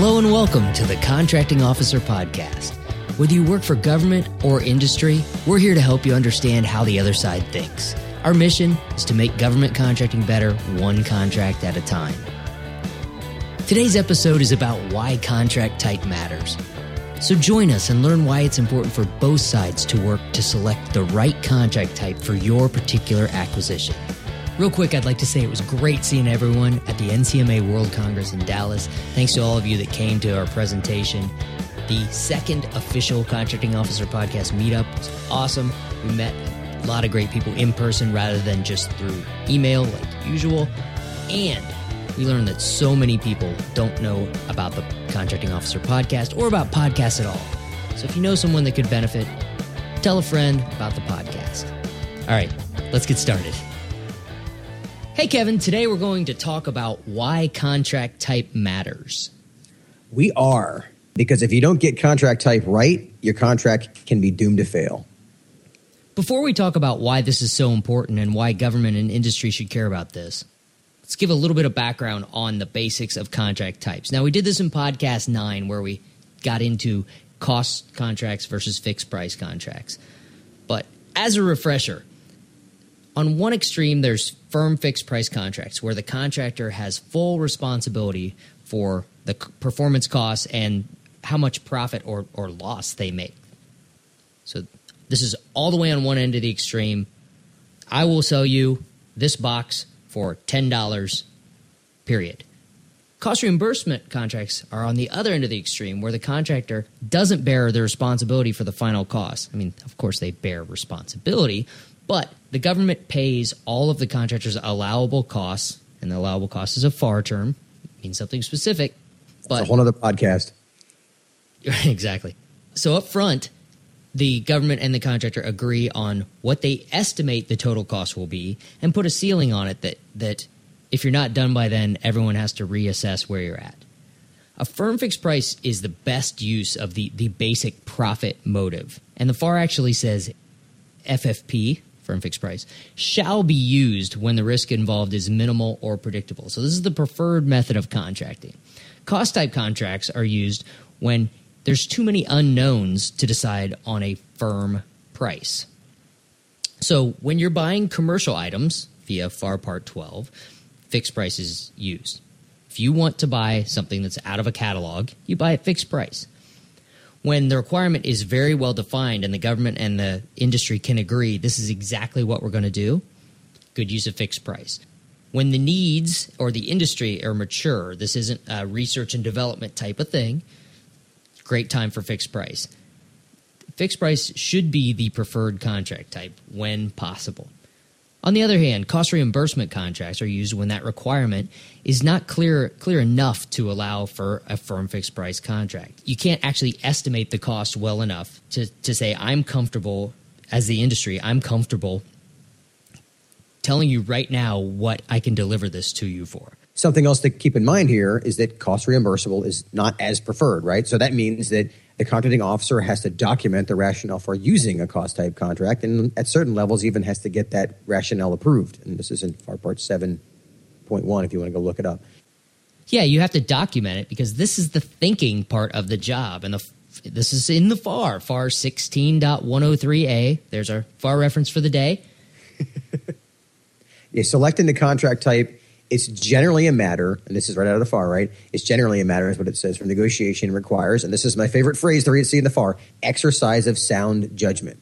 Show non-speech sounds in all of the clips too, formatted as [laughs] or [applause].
Hello and welcome to the Contracting Officer Podcast. Whether you work for government or industry, we're here to help you understand how the other side thinks. Our mission is to make government contracting better one contract at a time. Today's episode is about why contract type matters. So join us and learn why it's important for both sides to work to select the right contract type for your particular acquisition. Real quick, I'd like to say it was great seeing everyone at the NCMA World Congress in Dallas. Thanks to all of you that came to our presentation. The second official Contracting Officer Podcast meetup was awesome. We met a lot of great people in person rather than just through email like usual. And we learned that so many people don't know about the Contracting Officer Podcast or about podcasts at all. So if you know someone that could benefit, tell a friend about the podcast. All right, let's get started. Hey, Kevin, today we're going to talk about why contract type matters. We are, because if you don't get contract type right, your contract can be doomed to fail. Before we talk about why this is so important and why government and industry should care about this, let's give a little bit of background on the basics of contract types. Now, we did this in podcast nine where we got into cost contracts versus fixed price contracts. But as a refresher, on one extreme, there's firm fixed price contracts where the contractor has full responsibility for the performance costs and how much profit or, or loss they make. So this is all the way on one end of the extreme. I will sell you this box for $10, period. Cost reimbursement contracts are on the other end of the extreme where the contractor doesn't bear the responsibility for the final cost. I mean, of course, they bear responsibility, but the government pays all of the contractor's allowable costs, and the allowable cost is a FAR term, means something specific. But That's a whole other podcast. [laughs] exactly. So up front, the government and the contractor agree on what they estimate the total cost will be and put a ceiling on it that that if you're not done by then, everyone has to reassess where you're at. A firm fixed price is the best use of the, the basic profit motive. And the FAR actually says FFP, firm fixed price, shall be used when the risk involved is minimal or predictable. So this is the preferred method of contracting. Cost type contracts are used when there's too many unknowns to decide on a firm price. So when you're buying commercial items via FAR Part 12, fixed price is used. If you want to buy something that's out of a catalog, you buy at fixed price when the requirement is very well defined and the government and the industry can agree this is exactly what we're going to do, good use of fixed price. When the needs or the industry are mature, this isn't a research and development type of thing, great time for fixed price. Fixed price should be the preferred contract type when possible. On the other hand, cost reimbursement contracts are used when that requirement is not clear clear enough to allow for a firm fixed price contract. You can't actually estimate the cost well enough to, to say I'm comfortable as the industry, I'm comfortable telling you right now what I can deliver this to you for. Something else to keep in mind here is that cost reimbursable is not as preferred, right? So that means that the contracting officer has to document the rationale for using a cost type contract and at certain levels even has to get that rationale approved. And this is in FAR Part 7.1 if you want to go look it up. Yeah, you have to document it because this is the thinking part of the job. And the this is in the FAR, FAR 16.103A. There's our FAR reference for the day. [laughs] yeah, selecting the contract type it's generally a matter, and this is right out of the FAR, right? It's generally a matter, is what it says for negotiation requires, and this is my favorite phrase to read see in the FAR, exercise of sound judgment.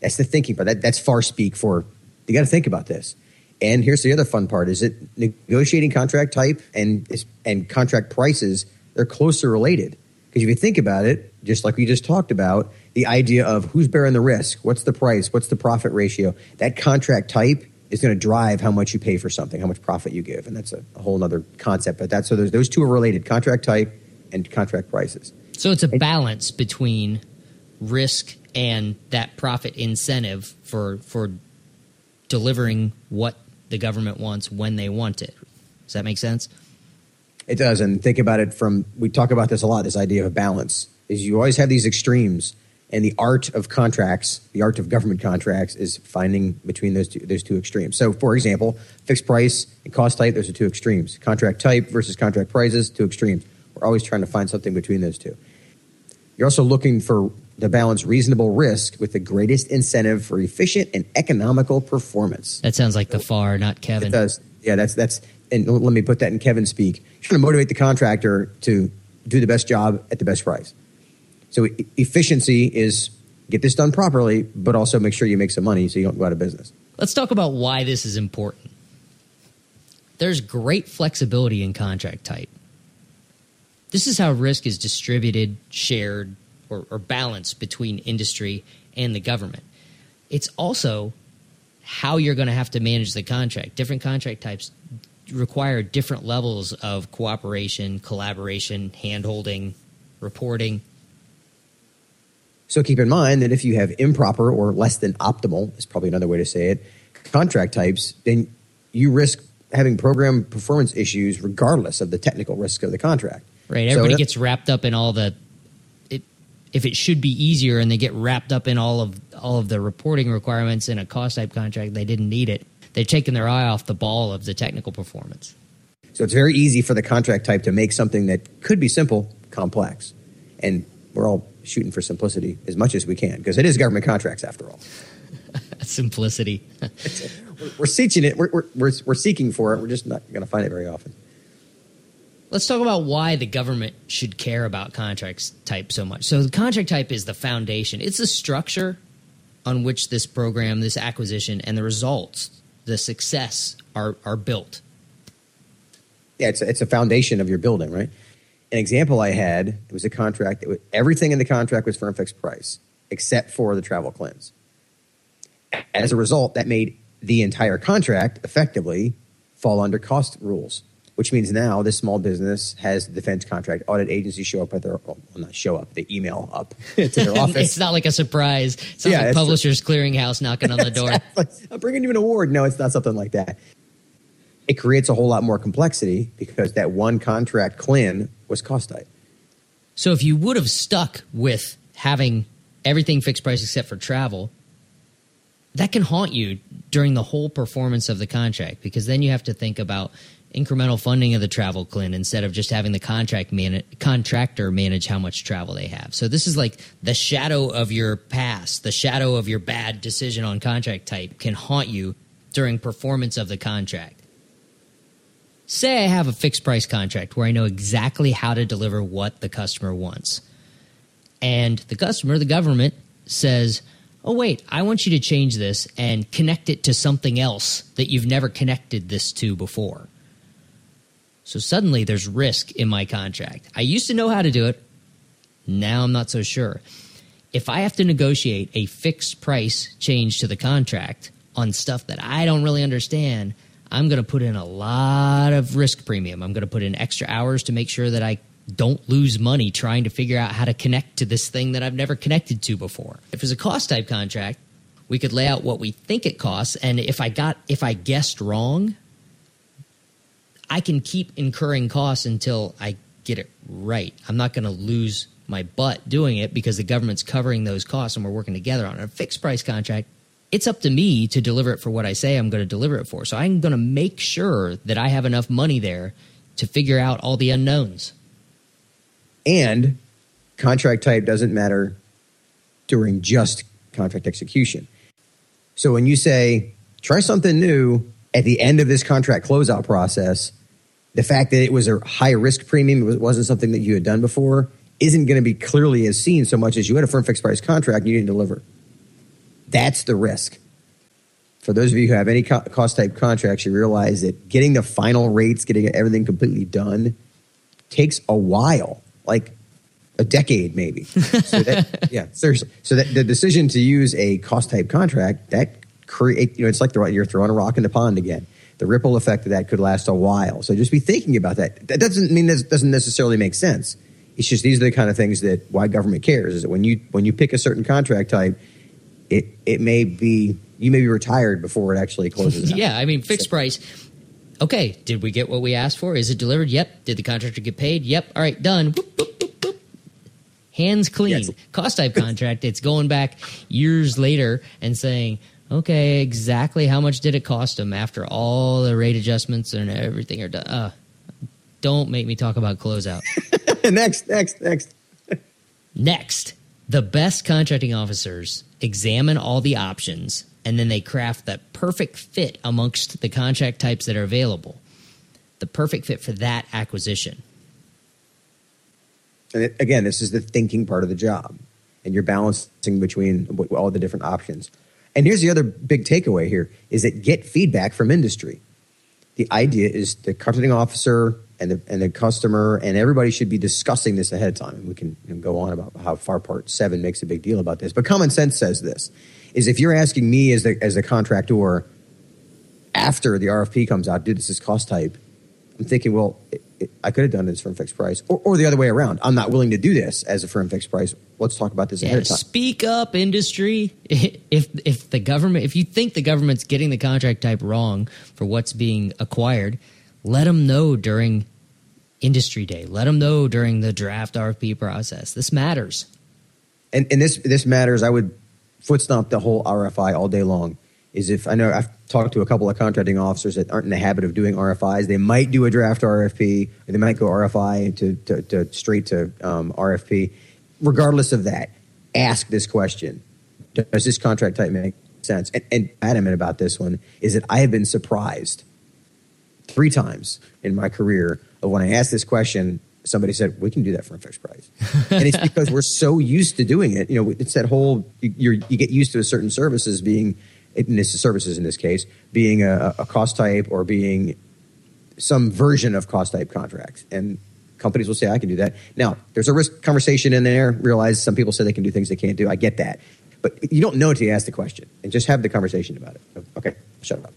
That's the thinking part. That, that's FAR speak for you got to think about this. And here's the other fun part: is that negotiating contract type and and contract prices they're closely related. Because if you think about it, just like we just talked about, the idea of who's bearing the risk, what's the price, what's the profit ratio, that contract type is going to drive how much you pay for something, how much profit you give, and that's a, a whole other concept. But that's so those two are related: contract type and contract prices. So it's a balance between risk and that profit incentive for for delivering what the government wants when they want it. Does that make sense? It does, and think about it from we talk about this a lot. This idea of a balance is you always have these extremes and the art of contracts, the art of government contracts, is finding between those two, those two extremes. So, for example, fixed price and cost type, those are two extremes. Contract type versus contract prices, two extremes. We're always trying to find something between those two. You're also looking for to balance reasonable risk with the greatest incentive for efficient and economical performance. That sounds like the FAR, not Kevin. It does. Yeah, that's that's. And let me put that in Kevin speak. You're trying to motivate the contractor to do the best job at the best price. So efficiency is get this done properly, but also make sure you make some money so you don't go out of business. Let's talk about why this is important. There's great flexibility in contract type. This is how risk is distributed, shared, or, or balanced between industry and the government. It's also how you're going to have to manage the contract. Different contract types require different levels of cooperation, collaboration, handholding, reporting. So keep in mind that if you have improper or less than optimal, is probably another way to say it, contract types, then you risk having program performance issues regardless of the technical risk of the contract. Right. Everybody so gets wrapped up in all the it if it should be easier and they get wrapped up in all of all of the reporting requirements in a cost type contract, they didn't need it. They've taken their eye off the ball of the technical performance. So it's very easy for the contract type to make something that could be simple complex. And we're all shooting for simplicity as much as we can because it is government contracts after all. [laughs] simplicity. [laughs] we're, we're, seeking it. We're, we're, we're seeking for it. We're just not going to find it very often. Let's talk about why the government should care about contract type so much. So the contract type is the foundation. It's the structure on which this program, this acquisition, and the results, the success are are built. Yeah, it's a, it's a foundation of your building, right? An example I had it was a contract. That was, everything in the contract was firm fixed price except for the travel CLINs. As a result, that made the entire contract effectively fall under cost rules, which means now this small business has the defense contract audit agency show up at their, well, not show up, they email up to their [laughs] office. it's not like a surprise. It's not yeah, like Publishers the, Clearinghouse knocking on the [laughs] door. I'm bringing you an award. No, it's not something like that. It creates a whole lot more complexity because that one contract CLIN was cost type. So if you would have stuck with having everything fixed price except for travel, that can haunt you during the whole performance of the contract because then you have to think about incremental funding of the travel CLIN instead of just having the contract man- contractor manage how much travel they have. So this is like the shadow of your past, the shadow of your bad decision on contract type can haunt you during performance of the contract. Say I have a fixed price contract where I know exactly how to deliver what the customer wants. And the customer, the government, says, oh, wait, I want you to change this and connect it to something else that you've never connected this to before. So suddenly there's risk in my contract. I used to know how to do it. Now I'm not so sure. If I have to negotiate a fixed price change to the contract on stuff that I don't really understand, I'm going to put in a lot of risk premium. I'm going to put in extra hours to make sure that I don't lose money trying to figure out how to connect to this thing that I've never connected to before. If it's a cost type contract, we could lay out what we think it costs and if I got if I guessed wrong, I can keep incurring costs until I get it right. I'm not going to lose my butt doing it because the government's covering those costs and we're working together on it. A fixed price contract, it's up to me to deliver it for what I say I'm going to deliver it for. So I'm going to make sure that I have enough money there to figure out all the unknowns. And contract type doesn't matter during just contract execution. So when you say, try something new at the end of this contract closeout process, the fact that it was a high risk premium, it wasn't something that you had done before, isn't going to be clearly as seen so much as you had a firm fixed price contract and you didn't deliver. That's the risk. For those of you who have any cost type contracts, you realize that getting the final rates, getting everything completely done takes a while like a decade maybe. [laughs] So that, yeah, seriously. So that the decision to use a cost type contract that create you know it's like the, you're throwing a rock in the pond again. The ripple effect of that could last a while. So just be thinking about that. That doesn't mean this doesn't necessarily make sense. It's just these are the kind of things that why government cares is that when you when you pick a certain contract type, it it may be you may be retired before it actually closes. [laughs] yeah, I mean fixed so, price okay, did we get what we asked for? Is it delivered? Yep. Did the contractor get paid? Yep. All right, done. Boop, boop, boop, Hands clean. Yes. Cost type contract. It's going back years later and saying, okay, exactly how much did it cost them after all the rate adjustments and everything are done? Uh, don't make me talk about closeout. [laughs] next, next, next. Next, the best contracting officers examine all the options and then they craft the perfect fit amongst the contract types that are available. The perfect fit for that acquisition. And again, this is the thinking part of the job, and you're balancing between all the different options. And here's the other big takeaway here: is that get feedback from industry. The idea is the contracting officer and the, and the customer and everybody should be discussing this ahead of time. And we can you know, go on about how FAR part seven makes a big deal about this. But common sense says this is if you're asking me as the, as the contractor after the RFP comes out, dude, this is cost type. I'm thinking, well, it, it, I could have done this firm fixed price, or, or, the other way around. I'm not willing to do this as a firm fixed price. Let's talk about this yeah, ahead of time. Speak up, industry. [laughs] If if the government, if you think the government's getting the contract type wrong for what's being acquired, let them know during industry day. Let them know during the draft RFP process. This matters. And, and this this matters. I would foot stomp the whole RFI all day long. Is if I know I've talked to a couple of contracting officers that aren't in the habit of doing RFIs. They might do a draft RFP, or they might go RFI to, to, to straight to um, RFP. Regardless of that, ask this question: Does this contract type make sense? And, and adamant about this one is that I have been surprised three times in my career of when I asked this question, somebody said, "We can do that for a fixed price," [laughs] and it's because we're so used to doing it. You know, it's that whole you you get used to a certain services being, in this services in this case, being a, a cost type or being some version of cost type contracts, and companies will say, "I can do that." Now, there's a risk conversation in there. Realize some people say they can do things they can't do. I get that, but you don't know until you ask the question, and just have the conversation about it. Okay, shut up.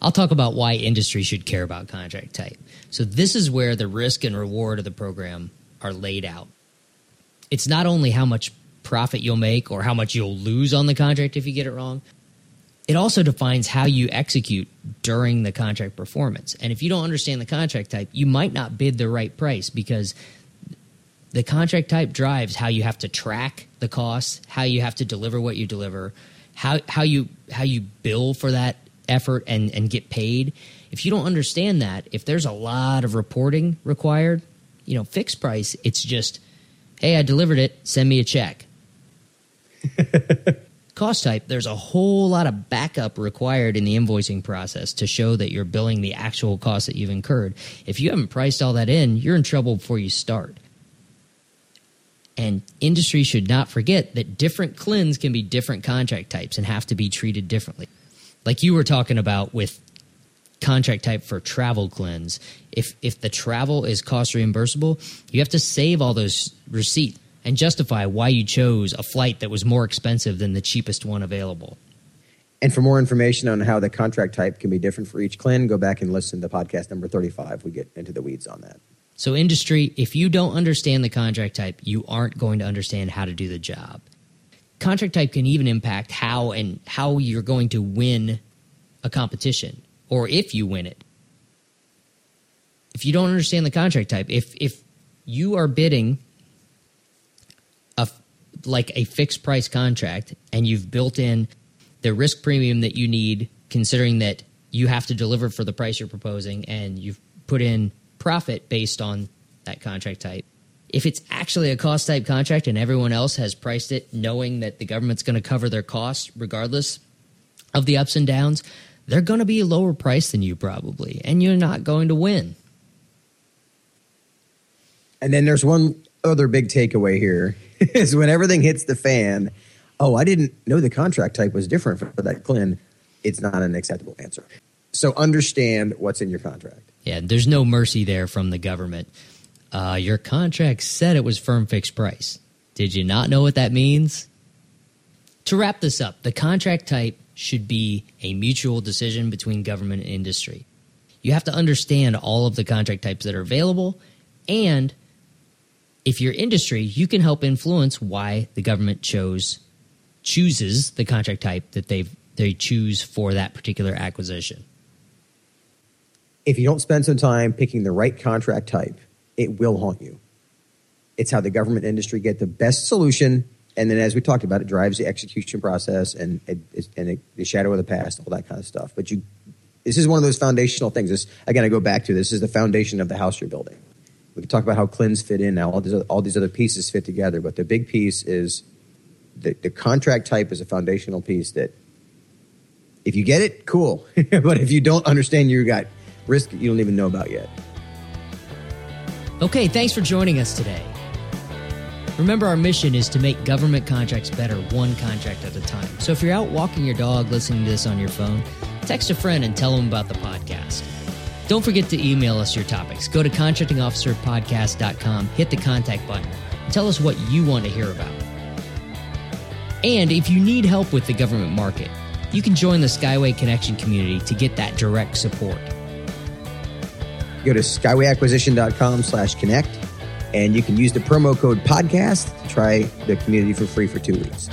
I'll talk about why industry should care about contract type. So, this is where the risk and reward of the program are laid out. It's not only how much profit you'll make or how much you'll lose on the contract if you get it wrong, it also defines how you execute during the contract performance. And if you don't understand the contract type, you might not bid the right price because the contract type drives how you have to track the costs, how you have to deliver what you deliver, how how you how you bill for that effort and, and get paid. If you don't understand that, if there's a lot of reporting required, you know, fixed price, it's just, hey, I delivered it, send me a check. [laughs] Cost type, there's a whole lot of backup required in the invoicing process to show that you're billing the actual cost that you've incurred. If you haven't priced all that in, you're in trouble before you start. And industry should not forget that different CLINs can be different contract types and have to be treated differently like you were talking about with contract type for travel CLINs if if the travel is cost reimbursable you have to save all those receipts and justify why you chose a flight that was more expensive than the cheapest one available. And for more information on how the contract type can be different for each CLIN go back and listen to podcast number 35 we get into the weeds on that. So industry if you don't understand the contract type you aren't going to understand how to do the job contract type can even impact how and how you're going to win a competition or if you win it. If you don't understand the contract type, if if you are bidding a like a fixed price contract and you've built in the risk premium that you need considering that you have to deliver for the price you're proposing and you've put in profit based on that contract type if it's actually a cost type contract and everyone else has priced it knowing that the government's going to cover their costs regardless of the ups and downs, they're going to be a lower price than you probably, and you're not going to win. And then there's one other big takeaway here [laughs] is when everything hits the fan, oh, I didn't know the contract type was different for that CLIN. It's not an acceptable answer. So understand what's in your contract. Yeah, there's no mercy there from the government uh, your contract said it was firm fixed price. Did you not know what that means? To wrap this up, the contract type should be a mutual decision between government and industry. You have to understand all of the contract types that are available, and if you're industry, you can help influence why the government chose chooses the contract type that they they choose for that particular acquisition. If you don't spend some time picking the right contract type, it will haunt you. It's how the government industry get the best solution, and then as we talked about, it drives the execution process and it, and it, the shadow of the past, all that kind of stuff. But you, this is one of those foundational things. This again, I go back to this is the foundation of the house you're building. We can talk about how CLINs fit in now. All these, all these other pieces fit together, but the big piece is the, the contract type is a foundational piece that if you get it, cool. [laughs] but if you don't understand, you got risk you don't even know about yet. Okay, thanks for joining us today. Remember, our mission is to make government contracts better one contract at a time. So if you're out walking your dog listening to this on your phone, text a friend and tell them about the podcast. Don't forget to email us your topics. Go to contractingofficerpodcast.com, hit the contact button, and tell us what you want to hear about. And if you need help with the government market, you can join the Skyway Connection community to get that direct support. Go to skywayacquisition.com slash connect, and you can use the promo code podcast to try the community for free for two weeks.